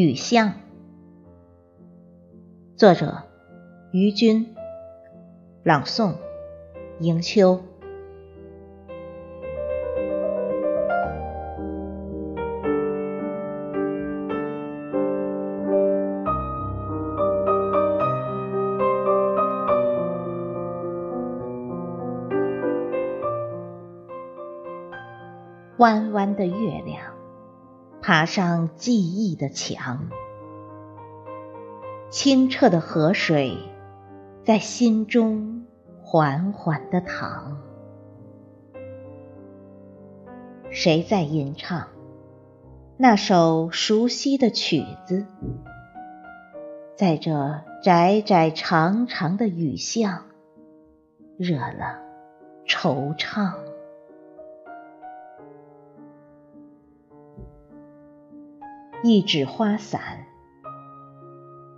雨巷，作者于军，朗诵迎秋。弯弯的月亮，爬上记忆的墙。清澈的河水，在心中缓缓的淌。谁在吟唱那首熟悉的曲子？在这窄窄长长的雨巷，惹了惆怅。一纸花伞，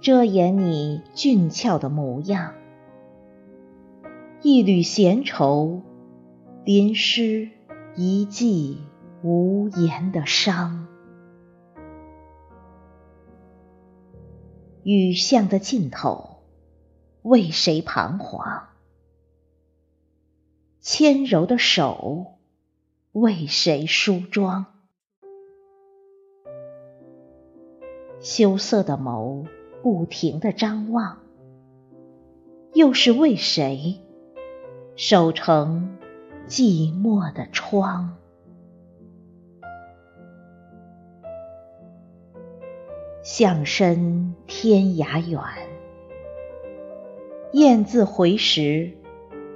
遮掩你俊俏的模样；一缕闲愁，淋湿一季无言的伤。雨巷的尽头，为谁彷徨？纤柔的手，为谁梳妆？羞涩的眸不停的张望，又是为谁守成寂寞的窗？向身天涯远，雁字回时，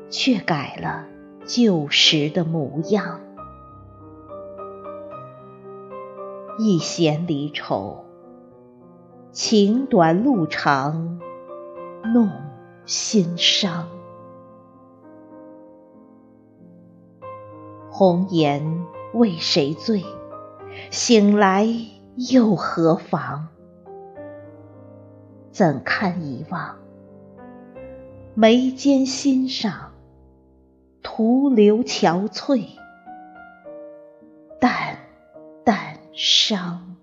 却改了旧时的模样。一弦离愁。情短路长，弄心伤。红颜为谁醉？醒来又何妨？怎堪遗忘？眉间心上，徒留憔悴，淡淡伤。